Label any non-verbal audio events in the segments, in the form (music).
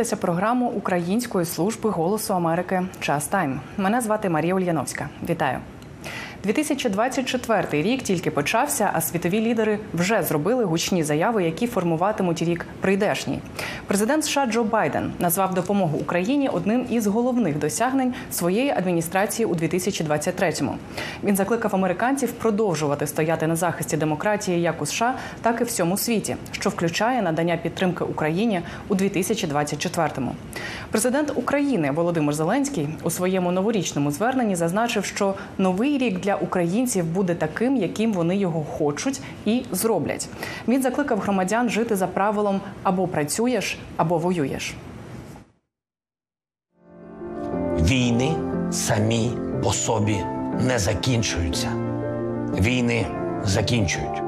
Ви дивитеся програму Української служби голосу Америки Час Тайм. Мене звати Марія Ульяновська. Вітаю. 2024 рік тільки почався, а світові лідери вже зробили гучні заяви, які формуватимуть рік прийдешній. Президент США Джо Байден назвав допомогу Україні одним із головних досягнень своєї адміністрації у 2023-му. Він закликав американців продовжувати стояти на захисті демократії як у США, так і всьому світі, що включає надання підтримки Україні у 2024-му. Президент України Володимир Зеленський у своєму новорічному зверненні зазначив, що новий рік для українців буде таким, яким вони його хочуть і зроблять. Він закликав громадян жити за правилом або працюєш, або воюєш. Війни самі по собі не закінчуються. Війни закінчують.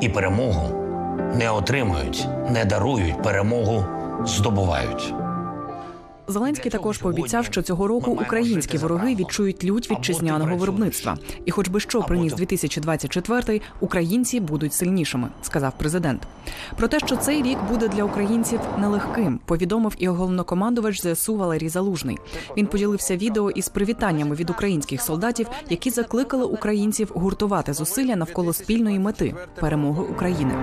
І перемогу не отримують, не дарують, перемогу здобувають. Зеленський також пообіцяв, що цього року українські вороги відчують лють вітчизняного виробництва. І, хоч би що приніс 2024, українці будуть сильнішими, сказав президент. Про те, що цей рік буде для українців нелегким, повідомив і головнокомандувач ЗСУ Валерій Залужний. Він поділився відео із привітаннями від українських солдатів, які закликали українців гуртувати зусилля навколо спільної мети перемоги України.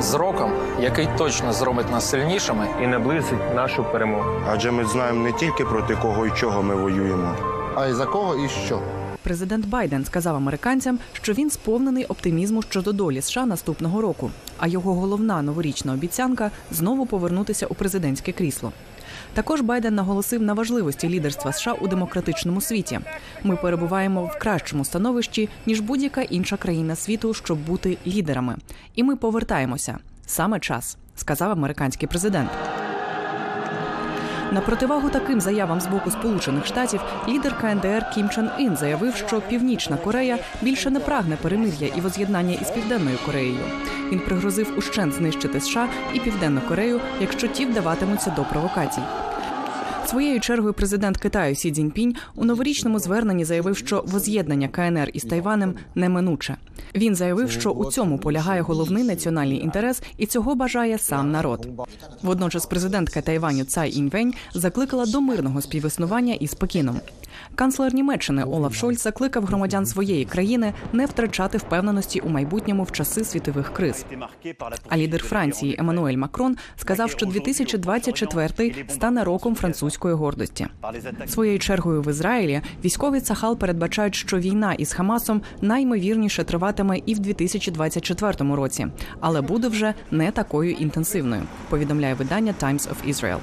з роком, який точно зробить нас сильнішими. і наблизить нашу перемогу. Адже ми знаємо не тільки проти кого і чого ми воюємо. А й за кого і що? Президент Байден сказав американцям, що він сповнений оптимізму щодо долі США наступного року. А його головна новорічна обіцянка знову повернутися у президентське крісло. Також Байден наголосив на важливості лідерства США у демократичному світі. Ми перебуваємо в кращому становищі ніж будь-яка інша країна світу, щоб бути лідерами. І ми повертаємося саме час, сказав американський президент. На противагу таким заявам з боку Сполучених Штатів лідер КНДР Кім Чен Ін заявив, що Північна Корея більше не прагне перемир'я і воз'єднання із Південною Кореєю. Він пригрозив ущент знищити США і Південну Корею, якщо ті вдаватимуться до провокацій. Своєю чергою президент Китаю Сі Цзіньпінь у новорічному зверненні заявив, що воз'єднання КНР із Тайванем неминуче. Він заявив, що у цьому полягає головний національний інтерес, і цього бажає сам народ. Водночас президентка Тайваню Цай Інвень закликала до мирного співіснування із Пекіном. Канцлер Німеччини Олаф Шольц закликав громадян своєї країни не втрачати впевненості у майбутньому в часи світових криз. А лідер Франції Еммануель Макрон сказав, що 2024 стане роком французької гордості. Своєю чергою в Ізраїлі військові Цахал передбачають, що війна із Хамасом наймовірніше триватиме і в 2024 році, але буде вже не такою інтенсивною. Повідомляє видання Times of Israel.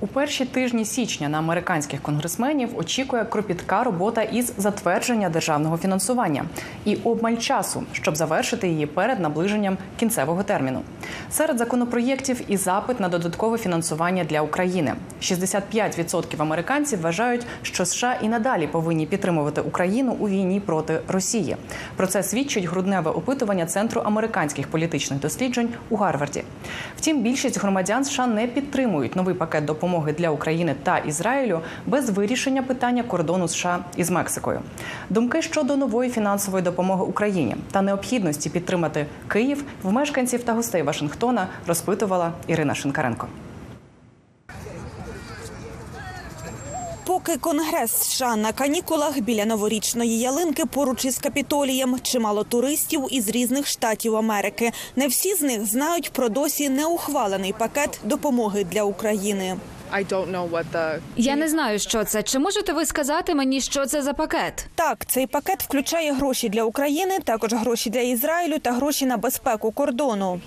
У перші тижні січня на американських конгресменів очікує кропітка робота із затвердження державного фінансування і обмаль часу, щоб завершити її перед наближенням кінцевого терміну. Серед законопроєктів і запит на додаткове фінансування для України. 65% американців вважають, що США і надалі повинні підтримувати Україну у війні проти Росії. Про це свідчить грудневе опитування Центру американських політичних досліджень у Гарварді. Втім, більшість громадян США не підтримують новий пакет допомоги для України та Ізраїлю без вирішення питання кордону США із Мексикою. Думки щодо нової фінансової допомоги Україні та необхідності підтримати Київ в мешканців та гостей Вашингтона розпитувала Ірина Шинкаренко. Поки Конгрес США на канікулах біля новорічної ялинки поруч із Капітолієм, чимало туристів із різних штатів Америки. Не всі з них знають про досі неухвалений пакет допомоги для України. Я не знаю, що це. Чи можете ви сказати мені, що це за пакет? Так, цей пакет включає гроші для України, також гроші для Ізраїлю та гроші на безпеку кордону.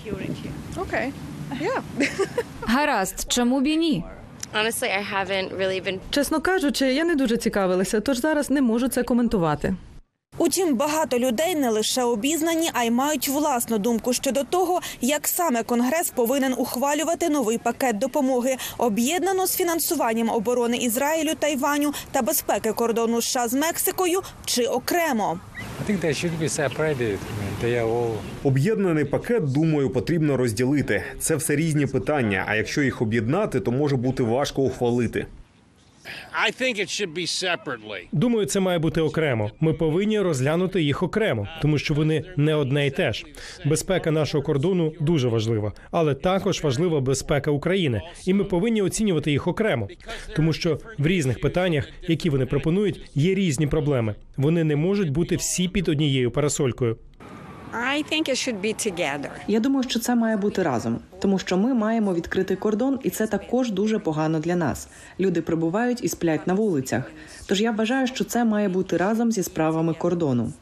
(laughs) Гаразд, чому б і ні? Honestly, I haven't really been Чесно кажучи, я не дуже цікавилася, тож зараз не можу це коментувати. Утім, багато людей не лише обізнані, а й мають власну думку щодо того, як саме Конгрес повинен ухвалювати новий пакет допомоги, об'єднано з фінансуванням оборони Ізраїлю, Тайваню та безпеки кордону США з Мексикою чи окремо. Об'єднаний пакет, думаю, потрібно розділити. Це все різні питання. А якщо їх об'єднати, то може бути важко ухвалити. Думаю, це має бути окремо. Ми повинні розглянути їх окремо, тому що вони не одне й те ж. Безпека нашого кордону дуже важлива, але також важлива безпека України, і ми повинні оцінювати їх окремо, тому що в різних питаннях, які вони пропонують, є різні проблеми. Вони не можуть бути всі під однією парасолькою. Я думаю, що це має бути разом, тому що ми маємо відкритий кордон, і це також дуже погано для нас. Люди прибувають і сплять на вулицях. Тож я вважаю, що це має бути разом зі справами кордону.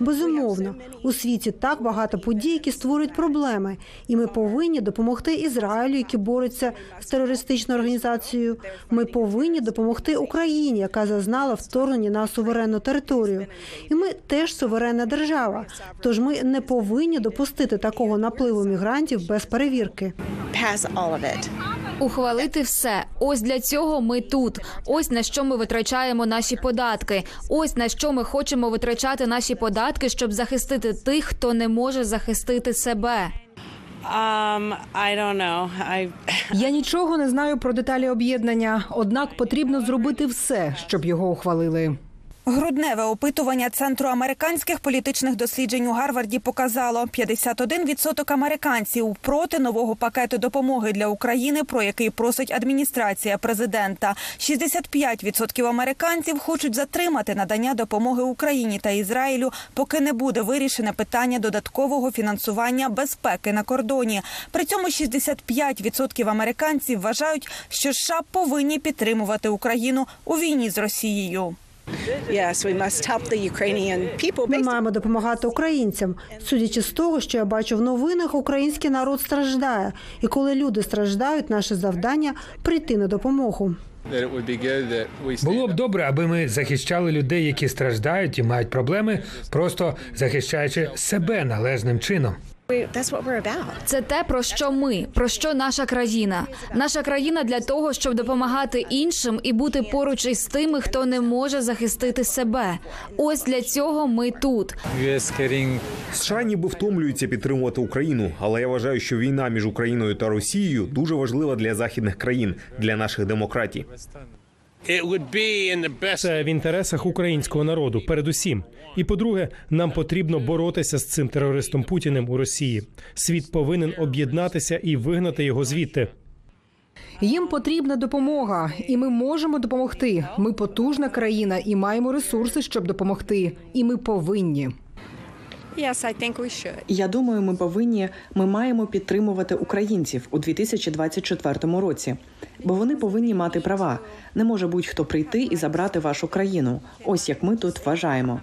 Безумовно, у світі так багато подій, які створюють проблеми, і ми повинні допомогти Ізраїлю, який бореться з терористичною організацією. Ми повинні допомогти Україні, яка зазнала вторгнення на суверенну територію. І ми теж суверенна держава. Тож ми не повинні допустити такого напливу мігрантів без перевірки. Ухвалити все. Ось для цього ми тут. Ось на що ми витрачаємо наші податки. Ось на що ми хочемо витрачати наші податки, щоб захистити тих, хто не може захистити себе. Um, I don't know. I... (laughs) Я нічого не знаю про деталі об'єднання, однак потрібно зробити все, щоб його ухвалили. Грудневе опитування Центру американських політичних досліджень у Гарварді показало 51% американців проти нового пакету допомоги для України, про який просить адміністрація президента. 65% американців хочуть затримати надання допомоги Україні та Ізраїлю, поки не буде вирішене питання додаткового фінансування безпеки на кордоні. При цьому 65% американців вважають, що США повинні підтримувати Україну у війні з Росією. Ми маємо допомагати українцям. Судячи з того, що я бачу в новинах, український народ страждає. І коли люди страждають, наше завдання прийти на допомогу. Було б добре, аби ми захищали людей, які страждають і мають проблеми, просто захищаючи себе належним чином. Це те, про що ми, про що наша країна. Наша країна для того, щоб допомагати іншим і бути поруч із тими, хто не може захистити себе. Ось для цього ми тут. США ніби втомлюються підтримувати Україну, але я вважаю, що війна між Україною та Росією дуже важлива для західних країн, для наших демократій. It would be in the best Це в інтересах українського народу, передусім. І по-друге, нам потрібно боротися з цим терористом Путіним у Росії. Світ повинен об'єднатися і вигнати його звідти. Їм потрібна допомога, і ми можемо допомогти. Ми потужна країна і маємо ресурси, щоб допомогти. І ми повинні. Yes, I think we should. Я думаю, ми повинні, ми маємо підтримувати українців у 2024 році, бо вони повинні мати права. Не може будь-хто прийти і забрати вашу країну. Ось як ми тут вважаємо.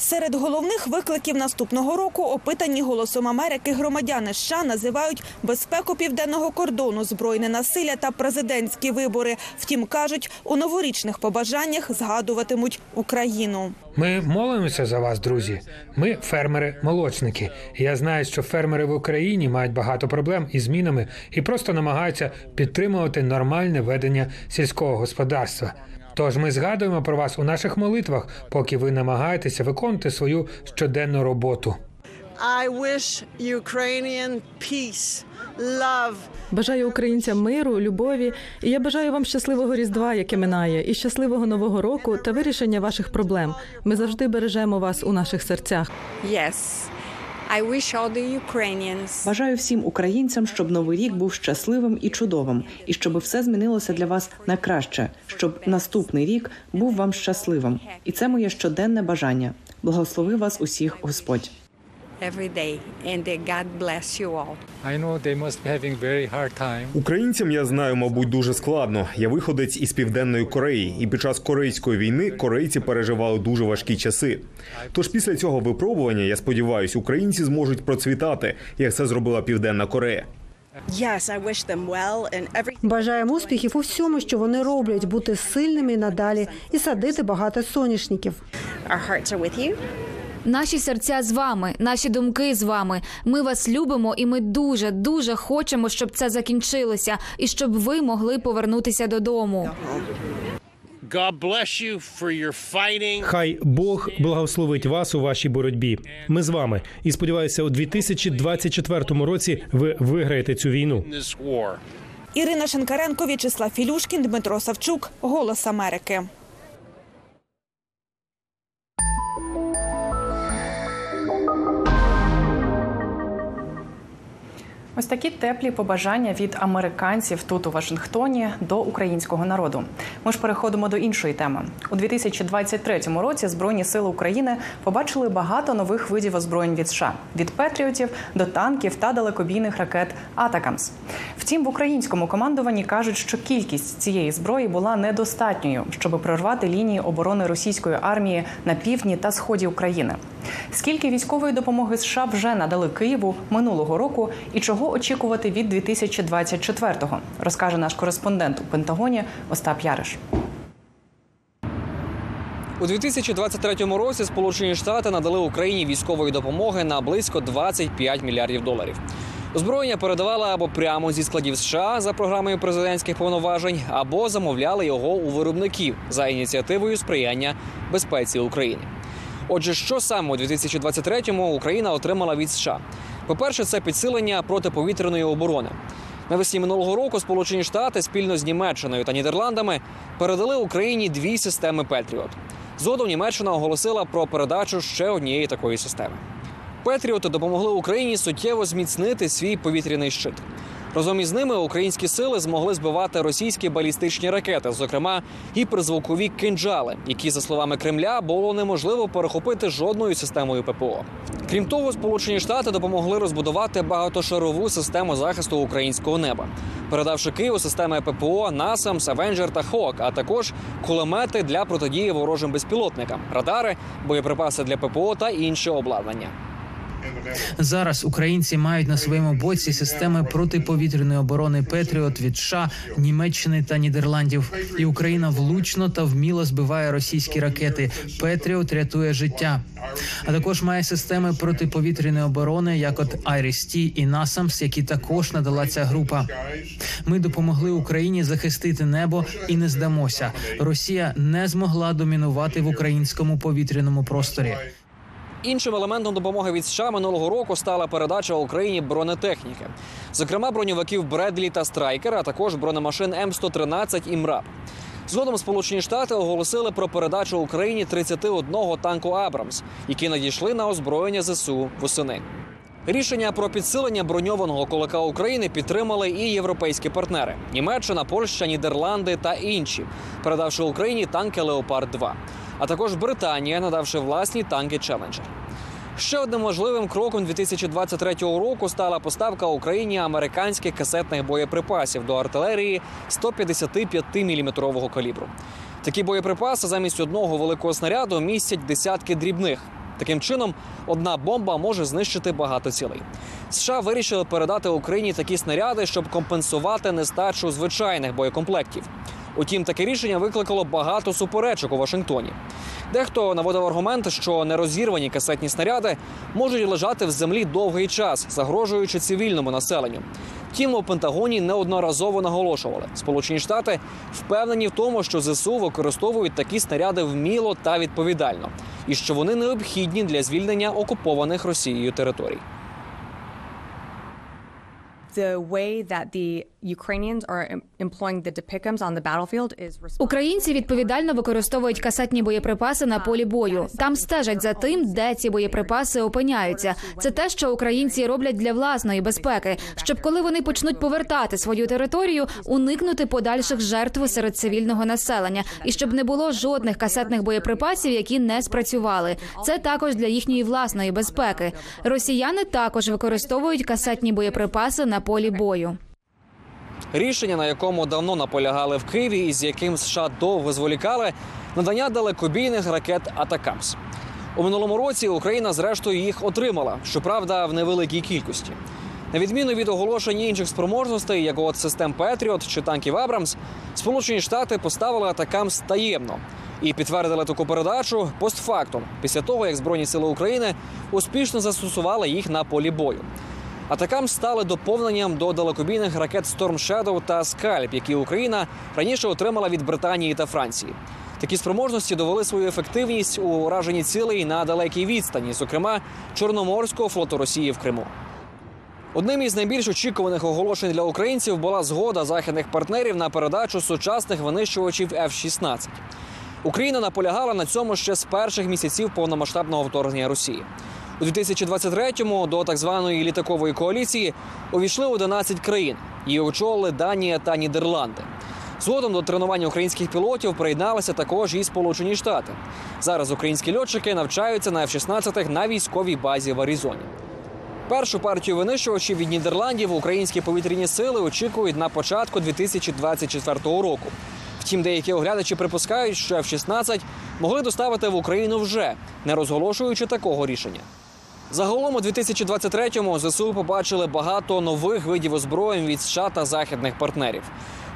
Серед головних викликів наступного року опитані голосом Америки громадяни США називають безпеку південного кордону, збройне насилля та президентські вибори. Втім, кажуть, у новорічних побажаннях згадуватимуть Україну. Ми молимося за вас, друзі. Ми фермери-молочники. Я знаю, що фермери в Україні мають багато проблем із змінами і просто намагаються підтримувати нормальне ведення сільського господарства. Тож ми згадуємо про вас у наших молитвах, поки ви намагаєтеся виконувати свою щоденну роботу. I wish Ukrainian peace, love. Бажаю українцям миру, любові, і я бажаю вам щасливого різдва, яке минає, і щасливого нового року та вирішення ваших проблем. Ми завжди бережемо вас у наших серцях. Yes. Бажаю всім українцям, щоб новий рік був щасливим і чудовим, і щоб все змінилося для вас на краще, щоб наступний рік був вам щасливим. І це моє щоденне бажання. Благослови вас усіх, Господь. Every day, and God bless you all. I know they must be having very hard time. Українцям я знаю, мабуть, дуже складно. Я виходець із південної Кореї, і під час корейської війни корейці переживали дуже важкі часи. Тож після цього випробування, я сподіваюся, українці зможуть процвітати, як це зробила Південна Корея. Yes, I wish them well and every Бажаємо успіхів у всьому, що вони роблять, бути сильними і надалі і садити багато соняшників. Наші серця з вами, наші думки з вами. Ми вас любимо, і ми дуже, дуже хочемо, щоб це закінчилося, і щоб ви могли повернутися додому. Хай Бог благословить вас у вашій боротьбі. Ми з вами і сподіваюся, у 2024 році ви виграєте цю війну. Ірина Шенкаренко, В'ячеслав Філюшкін, Дмитро Савчук. Голос Америки. Ось такі теплі побажання від американців тут у Вашингтоні до українського народу. Ми ж переходимо до іншої теми. У 2023 році Збройні сили України побачили багато нових видів озброєнь від США від Patriot ів до танків та далекобійних ракет ATACMS. Втім, в українському командуванні кажуть, що кількість цієї зброї була недостатньою, щоб прорвати лінії оборони російської армії на півдні та сході України. Скільки військової допомоги США вже надали Києву минулого року, і чого очікувати від 2024-го, розкаже наш кореспондент у Пентагоні Остап Яриш. У 2023 році Сполучені Штати надали Україні військової допомоги на близько 25 мільярдів доларів. Озброєння передавали або прямо зі складів США за програмою президентських повноважень, або замовляли його у виробників за ініціативою сприяння безпеці України. Отже, що саме у 2023-му Україна отримала від США? По-перше, це підсилення протиповітряної оборони. Навесні минулого року Сполучені Штати спільно з Німеччиною та Нідерландами передали Україні дві системи Петріот. Згодом Німеччина оголосила про передачу ще однієї такої системи. Петріоти допомогли Україні суттєво зміцнити свій повітряний щит. Разом із ними українські сили змогли збивати російські балістичні ракети, зокрема гіперзвукові кинджали, які, за словами Кремля, було неможливо перехопити жодною системою ППО. Крім того, Сполучені Штати допомогли розбудувати багатошарову систему захисту українського неба, передавши Києву системи ППО «Насамс», «Авенджер» та «Хок», а також кулемети для протидії ворожим безпілотникам, радари, боєприпаси для ППО та інше обладнання. Зараз українці мають на своєму боці системи протиповітряної оборони Петріот від США, Німеччини та Нідерландів. І Україна влучно та вміло збиває російські ракети. Петріот рятує життя. А також має системи протиповітряної оборони, як от Айріс-Ті і Насамс, які також надала ця група. Ми допомогли Україні захистити небо і не здамося. Росія не змогла домінувати в українському повітряному просторі. Іншим елементом допомоги від США минулого року стала передача Україні бронетехніки, зокрема броньовиків Бредлі та Страйкер, а також бронемашин М113 і МРАП. Згодом Сполучені Штати оголосили про передачу Україні 31 танку Абрамс, які надійшли на озброєння ЗСУ восени. Рішення про підсилення броньованого кулака України підтримали і європейські партнери: Німеччина, Польща, Нідерланди та інші, передавши Україні танки Леопард 2 а також Британія, надавши власні танки Челенджер. Ще одним важливим кроком 2023 року стала поставка Україні американських касетних боєприпасів до артилерії 155-мм калібру. Такі боєприпаси замість одного великого снаряду містять десятки дрібних. Таким чином, одна бомба може знищити багато цілей. США вирішили передати Україні такі снаряди, щоб компенсувати нестачу звичайних боєкомплектів. Утім, таке рішення викликало багато суперечок у Вашингтоні. Дехто наводив аргумент, що нерозірвані касетні снаряди можуть лежати в землі довгий час, загрожуючи цивільному населенню. Втім, у Пентагоні неодноразово наголошували, Сполучені Штати впевнені в тому, що ЗСУ використовують такі снаряди вміло та відповідально, і що вони необхідні для звільнення окупованих Росією територій. the way that the Українці відповідально використовують касетні боєприпаси на полі бою. Там стежать за тим, де ці боєприпаси опиняються. Це те, що українці роблять для власної безпеки, щоб коли вони почнуть повертати свою територію, уникнути подальших жертв серед цивільного населення, і щоб не було жодних касетних боєприпасів, які не спрацювали. Це також для їхньої власної безпеки. Росіяни також використовують касетні боєприпаси на полі бою. Рішення, на якому давно наполягали в Києві, і з яким США довго зволікали, надання далекобійних ракет ATACMS. У минулому році Україна зрештою їх отримала, щоправда, в невеликій кількості. На відміну від оголошень інших спроможностей, як от систем Patriot чи танків Abrams, Сполучені Штати поставили ATACMS таємно і підтвердили таку передачу постфактум, після того як Збройні сили України успішно застосували їх на полі бою. ATACMS стали доповненням до далекобійних ракет Storm Shadow та Скальп, які Україна раніше отримала від Британії та Франції. Такі спроможності довели свою ефективність у ураженні цілей на далекій відстані, зокрема Чорноморського флоту Росії в Криму. Одним із найбільш очікуваних оголошень для українців була згода західних партнерів на передачу сучасних винищувачів F-16. Україна наполягала на цьому ще з перших місяців повномасштабного вторгнення Росії. У 2023-му до так званої літакової коаліції увійшли 11 країн. Її очолили Данія та Нідерланди. Згодом до тренування українських пілотів приєдналися також і Сполучені Штати. Зараз українські льотчики навчаються на F-16 на військовій базі в Аризоні. Першу партію винищувачів від Нідерландів українські повітряні сили очікують на початку 2024 року. Втім, деякі оглядачі припускають, що F-16 могли доставити в Україну вже, не розголошуючи такого рішення. Загалом у 2023-му ЗСУ побачили багато нових видів озброєнь від США та західних партнерів.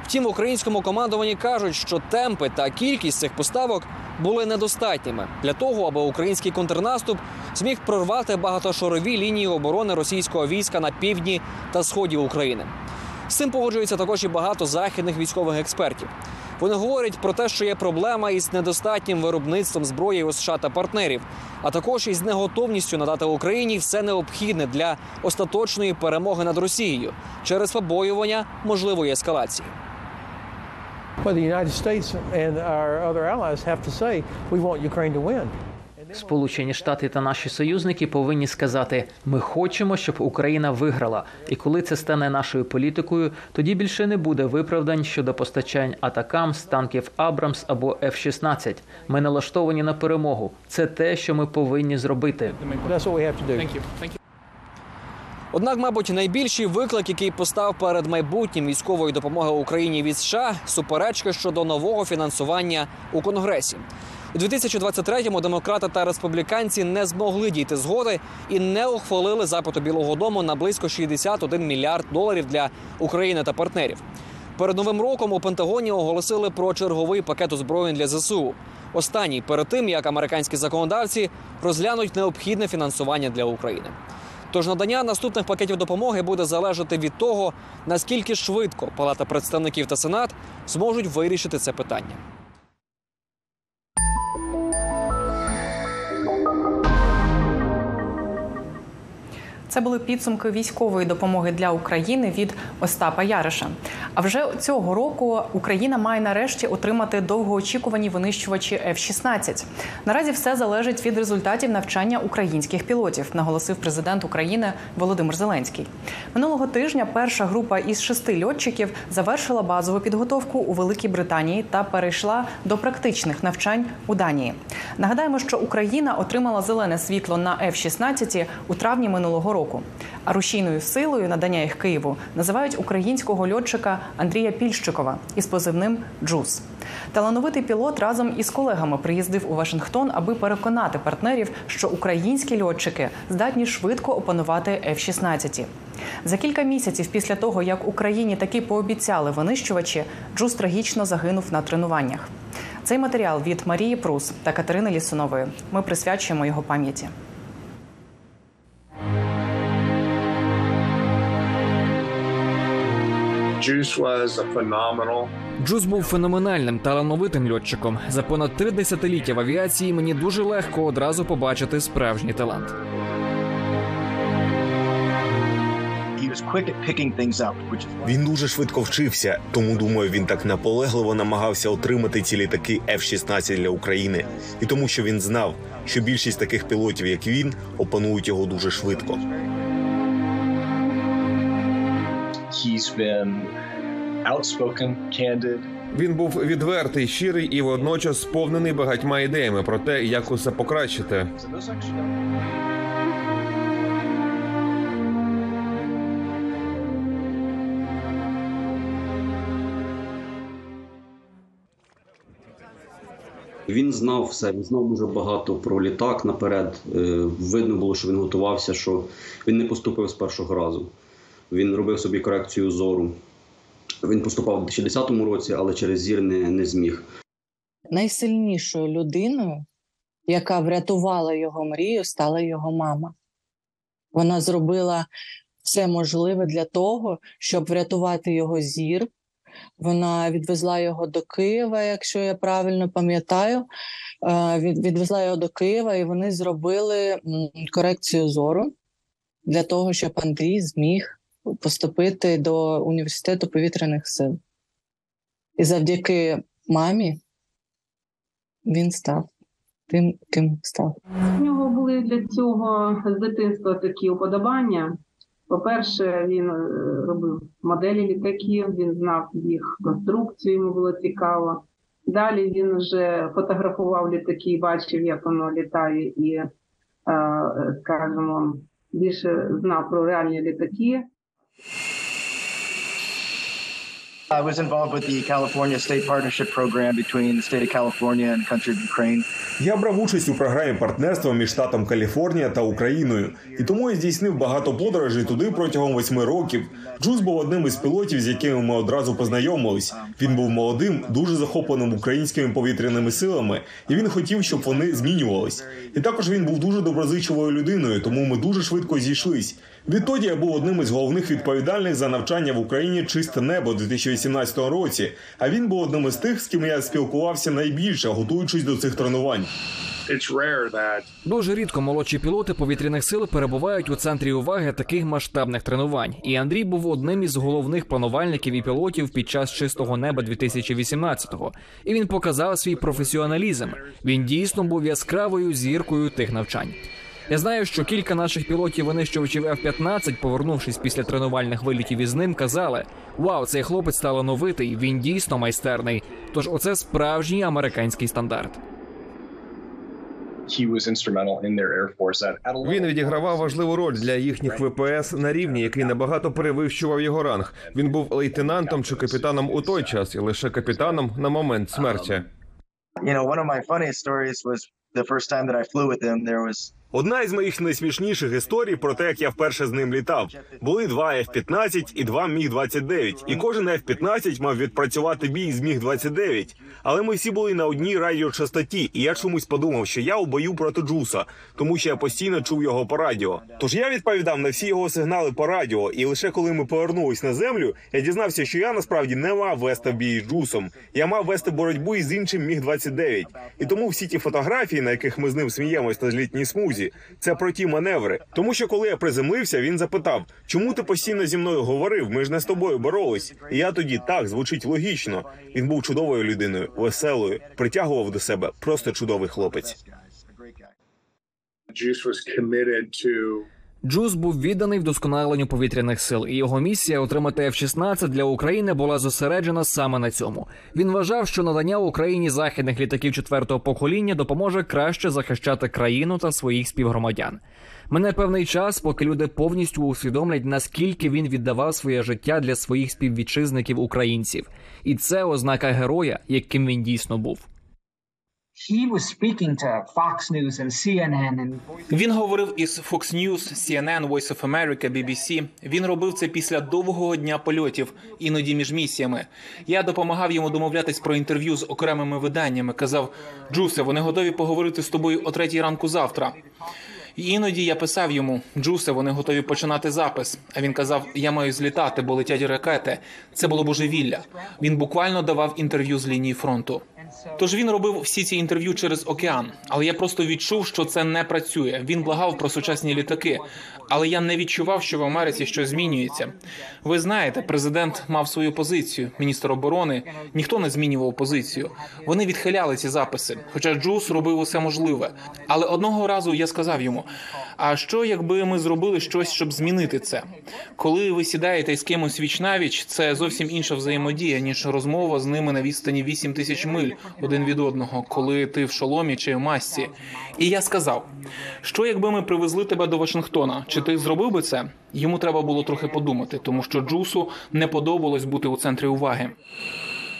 Втім, в українському командуванні кажуть, що темпи та кількість цих поставок були недостатніми для того, аби український контрнаступ зміг прорвати багатошорові лінії оборони російського війська на півдні та сході України. З цим погоджується також і багато західних військових експертів. Вони говорять про те, що є проблема із недостатнім виробництвом зброї у США та партнерів, а також із неготовністю надати Україні все необхідне для остаточної перемоги над Росією через побоювання можливої ескалації. Well, the United States and our other allies have to say we want Ukraine to win. Сполучені Штати та наші союзники повинні сказати: ми хочемо, щоб Україна виграла. І коли це стане нашою політикою, тоді більше не буде виправдань щодо постачань атакам з танків Абрамс або F-16. Ми налаштовані на перемогу. Це те, що ми повинні зробити. Однак, мабуть, найбільший виклик, який постав перед майбутнім військової допомоги Україні від США, суперечки щодо нового фінансування у Конгресі. У 2023-му демократи та республіканці не змогли дійти згоди і не ухвалили запиту Білого Дому на близько 61 мільярд доларів для України та партнерів. Перед новим роком у Пентагоні оголосили про черговий пакет озброєнь для ЗСУ. Останній перед тим, як американські законодавці розглянуть необхідне фінансування для України. Тож надання наступних пакетів допомоги буде залежати від того, наскільки швидко Палата представників та Сенат зможуть вирішити це питання. Це були підсумки військової допомоги для України від Остапа Яриша. А вже цього року Україна має нарешті отримати довгоочікувані винищувачі F-16. Наразі все залежить від результатів навчання українських пілотів, наголосив президент України Володимир Зеленський. Минулого тижня перша група із шести льотчиків завершила базову підготовку у Великій Британії та перейшла до практичних навчань у Данії. Нагадаємо, що Україна отримала зелене світло на F-16 у травні минулого року. А рушійною силою надання їх Києву називають українського льотчика Андрія Пільщикова із позивним Джус. Талановитий пілот разом із колегами приїздив у Вашингтон, аби переконати партнерів, що українські льотчики здатні швидко опанувати F-16. За кілька місяців після того, як Україні таки пообіцяли винищувачі, Джус трагічно загинув на тренуваннях. Цей матеріал від Марії Прус та Катерини Лісунової. Ми присвячуємо його пам'яті. Джуз був феноменальним талановитим льотчиком. За понад три десятиліття в авіації мені дуже легко одразу побачити справжній талант. Він дуже швидко вчився, тому думаю, він так наполегливо намагався отримати ці літаки F-16 для України, і тому, що він знав, що більшість таких пілотів, як він, опанують його дуже швидко. He's been outspoken, candid. Він був відвертий, щирий і водночас сповнений багатьма ідеями про те, як усе покращити. Він знав все, він знав дуже багато про літак наперед. Е, Видно було, що він готувався, що він не поступив з першого разу. Він робив собі корекцію зору. Він поступав у 2010 році, але через зір не, не зміг. Найсильнішою людиною, яка врятувала його мрію, стала його мама. Вона зробила все можливе для того, щоб врятувати його зір. Вона відвезла його до Києва, якщо я правильно пам'ятаю. Е, Відвезла його до Києва, і вони зробили корекцію зору. для того, щоб Андрій зміг поступити до університету повітряних сил. І завдяки мамі він став тим, ким став. У нього були для цього з дитинства такі уподобання. По-перше, він е, робив моделі літаків, він знав їх конструкцію, йому було цікаво. Далі він вже фотографував літаки, бачив, як воно літає, і, е, скажімо, більше знав про реальні літаки. I was involved with the California State Partnership Program between the state of California and the country of Ukraine. Я брав участь у програмі партнерства між штатом Каліфорнія та Україною, і тому я здійснив багато подорожей туди протягом восьми років. Джуз був одним із пілотів, з якими ми одразу познайомились. Він був молодим, дуже захопленим українськими повітряними силами, і він хотів, щоб вони змінювались. І також він був дуже доброзичливою людиною, тому ми дуже швидко зійшлись. Відтоді я був одним із головних відповідальних за навчання в Україні чисте небо у 2018 році. А він був одним із тих, з ким я спілкувався найбільше, готуючись до цих тренувань. Дуже рідко молодші пілоти повітряних сил перебувають у центрі уваги таких масштабних тренувань. І Андрій був одним із головних планувальників і пілотів під час чистого неба 2018-го. І він показав свій професіоналізм. Він дійсно був яскравою зіркою тих навчань. Я знаю, що кілька наших пілотів винищувачів F-15, повернувшись після тренувальних вилітів із ним, казали: Вау, цей хлопець талановитий, він дійсно майстерний. Тож, оце справжній американський стандарт. Він відігравав важливу роль для їхніх ВПС на рівні, який набагато перевищував його ранг. Він був лейтенантом чи капітаном у той час, і лише капітаном на момент смерті. You know, one of my funniest stories was the first time that I flew with him. There was Одна із моїх найсмішніших історій про те, як я вперше з ним літав. Були два F-15 і два Міг-29. І кожен F-15 мав відпрацювати бій з Міг-29. Але ми всі були на одній радіочастоті, і я чомусь подумав, що я у бою проти Джуса, тому що я постійно чув його по радіо. Тож я відповідав на всі його сигнали по радіо, і лише коли ми повернулись на землю, я дізнався, що я насправді не мав вести бій з Джусом. Я мав вести боротьбу із іншим Міг-29. І тому всі ті фотографії, на яких ми з ним сміємось на злітній смузі, це про ті маневри. Тому що коли я приземлився, він запитав: чому ти постійно зі мною говорив? Ми ж не з тобою боролись. І я тоді так звучить логічно. Він був чудовою людиною, веселою, притягував до себе просто чудовий хлопець. Juice was committed to... Джуз був відданий вдосконаленню повітряних сил, і його місія отримати F-16 для України була зосереджена саме на цьому. Він вважав, що надання Україні західних літаків четвертого покоління допоможе краще захищати країну та своїх співгромадян. Мене певний час, поки люди повністю усвідомлять, наскільки він віддавав своє життя для своїх співвітчизників українців, і це ознака героя, яким він дійсно був. Він говорив із Fox News, CNN, Voice of America, BBC. Він робив це після довгого дня польотів, іноді між місіями. Я допомагав йому домовлятись про інтерв'ю з окремими виданнями. Казав: Джусе, вони готові поговорити з тобою о третій ранку завтра. Іноді я писав йому: Джусе, вони готові починати запис. А він казав: Я маю злітати, бо летять ракети. Це було божевілля. Він буквально давав інтерв'ю з лінії фронту. Тож він робив всі ці інтерв'ю через океан, але я просто відчув, що це не працює. Він благав про сучасні літаки, але я не відчував, що в Америці щось змінюється. Ви знаєте, президент мав свою позицію, міністр оборони. Ніхто не змінював позицію. Вони відхиляли ці записи. Хоча Джус робив усе можливе. Але одного разу я сказав йому: а що, якби ми зробили щось, щоб змінити це? Коли ви сідаєте з кимось віч навіч, це зовсім інша взаємодія, ніж розмова з ними на відстані 8 тисяч миль один від одного, коли ти в шоломі чи в масці. І я сказав: що якби ми привезли тебе до Вашингтона? Чи ти зробив би це? Йому треба було трохи подумати, тому що Джусу не подобалось бути у центрі уваги.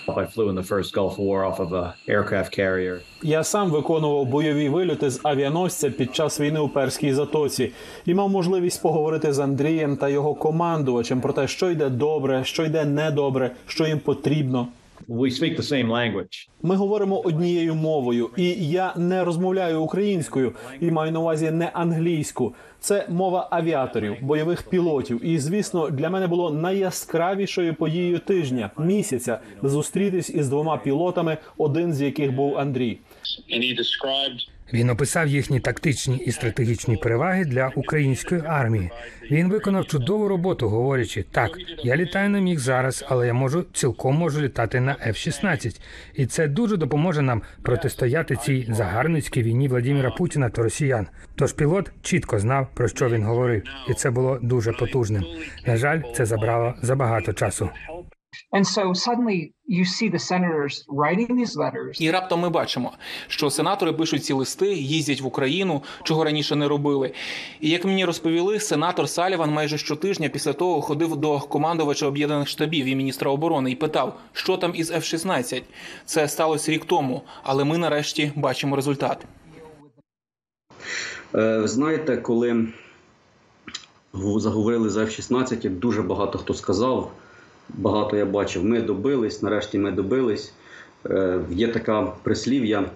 I flew in the first Gulf War off of a aircraft carrier. Я сам виконував бойові вильоти з авіаносця під час війни у перській затоці і мав можливість поговорити з Андрієм та його командувачем про те, що йде добре, що йде недобре, що їм потрібно. We speak the same language. Ми говоримо однією мовою, і я не розмовляю українською і маю на увазі не англійську. Це мова авіаторів, бойових пілотів. І звісно, для мене було найяскравішою подією тижня місяця зустрітись із двома пілотами, один з яких був Андрій. And he described Він описав їхні тактичні і стратегічні переваги для української армії. Він виконав чудову роботу, говорячи: так, я літаю на міг зараз, але я можу цілком можу літати на F-16. І це дуже допоможе нам протистояти цій загарбницькій війні Владимира Путіна та росіян. Тож пілот чітко знав про що він говорив, і це було дуже потужним. На жаль, це забрало забагато часу. And so suddenly you see the senators writing these letters. І раптом ми бачимо, що сенатори пишуть ці листи, їздять в Україну, чого раніше не робили. І як мені розповіли, сенатор Саліван майже щотижня після того ходив до командувача об'єднаних штабів і міністра оборони і питав, що там із F-16. Це сталося рік тому, але ми нарешті бачимо результат. Е, знаєте, коли заговорили за F-16, дуже багато хто сказав, багато я бачив, ми добились, нарешті ми добились. Е, Є така прислів'я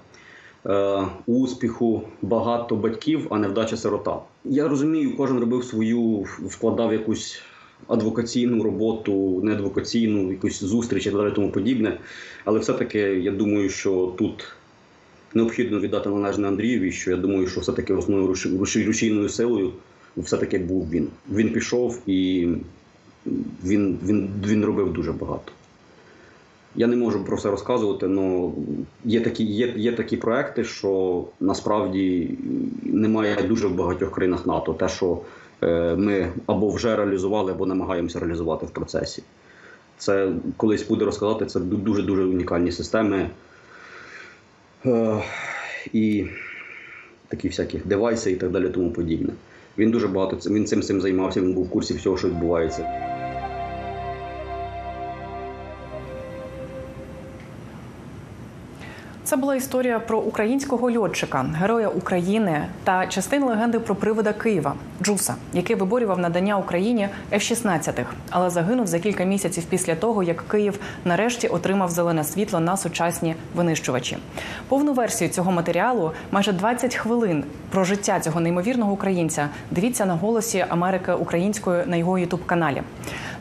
е, успіху багато батьків, а невдача сирота. Я розумію, кожен робив свою, вкладав якусь адвокаційну роботу, не адвокаційну, якусь зустріч і далі тому подібне. Але все-таки я думаю, що тут необхідно віддати належне Андрієві, що я думаю, що все-таки основною руші- руші- рушійною силою все-таки був він. Він пішов і він, він, він робив дуже багато. Я не можу про все розказувати, але є такі, є, є такі проекти, що насправді немає дуже в багатьох країнах НАТО. Те, що е, ми або вже реалізували, або намагаємося реалізувати в процесі. Це колись буде розказати, це дуже дуже унікальні системи. Е, і такі всякі девайси і так далі, тому подібне. Він дуже багато цим- він цим цим займався, він був в курсі всього, що відбувається. Це була історія про українського льотчика, героя України та частину легенди про привода Києва Джуса, який виборював надання Україні F-16, але загинув за кілька місяців після того, як Київ нарешті отримав зелене світло на сучасні винищувачі. Повну версію цього матеріалу, майже 20 хвилин про життя цього неймовірного українця. Дивіться на голосі Америки українською на його ютуб каналі.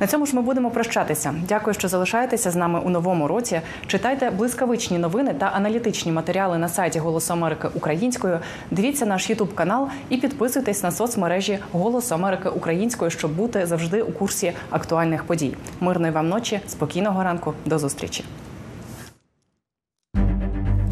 На цьому ж ми будемо прощатися. Дякую, що залишаєтеся з нами у новому році. Читайте блискавичні новини та аналітичні матеріали на сайті Голосу Америки українською. Дивіться наш Ютуб канал і підписуйтесь на соцмережі Голосу Америки українською, щоб бути завжди у курсі актуальних подій. Мирної вам ночі, спокійного ранку, до зустрічі.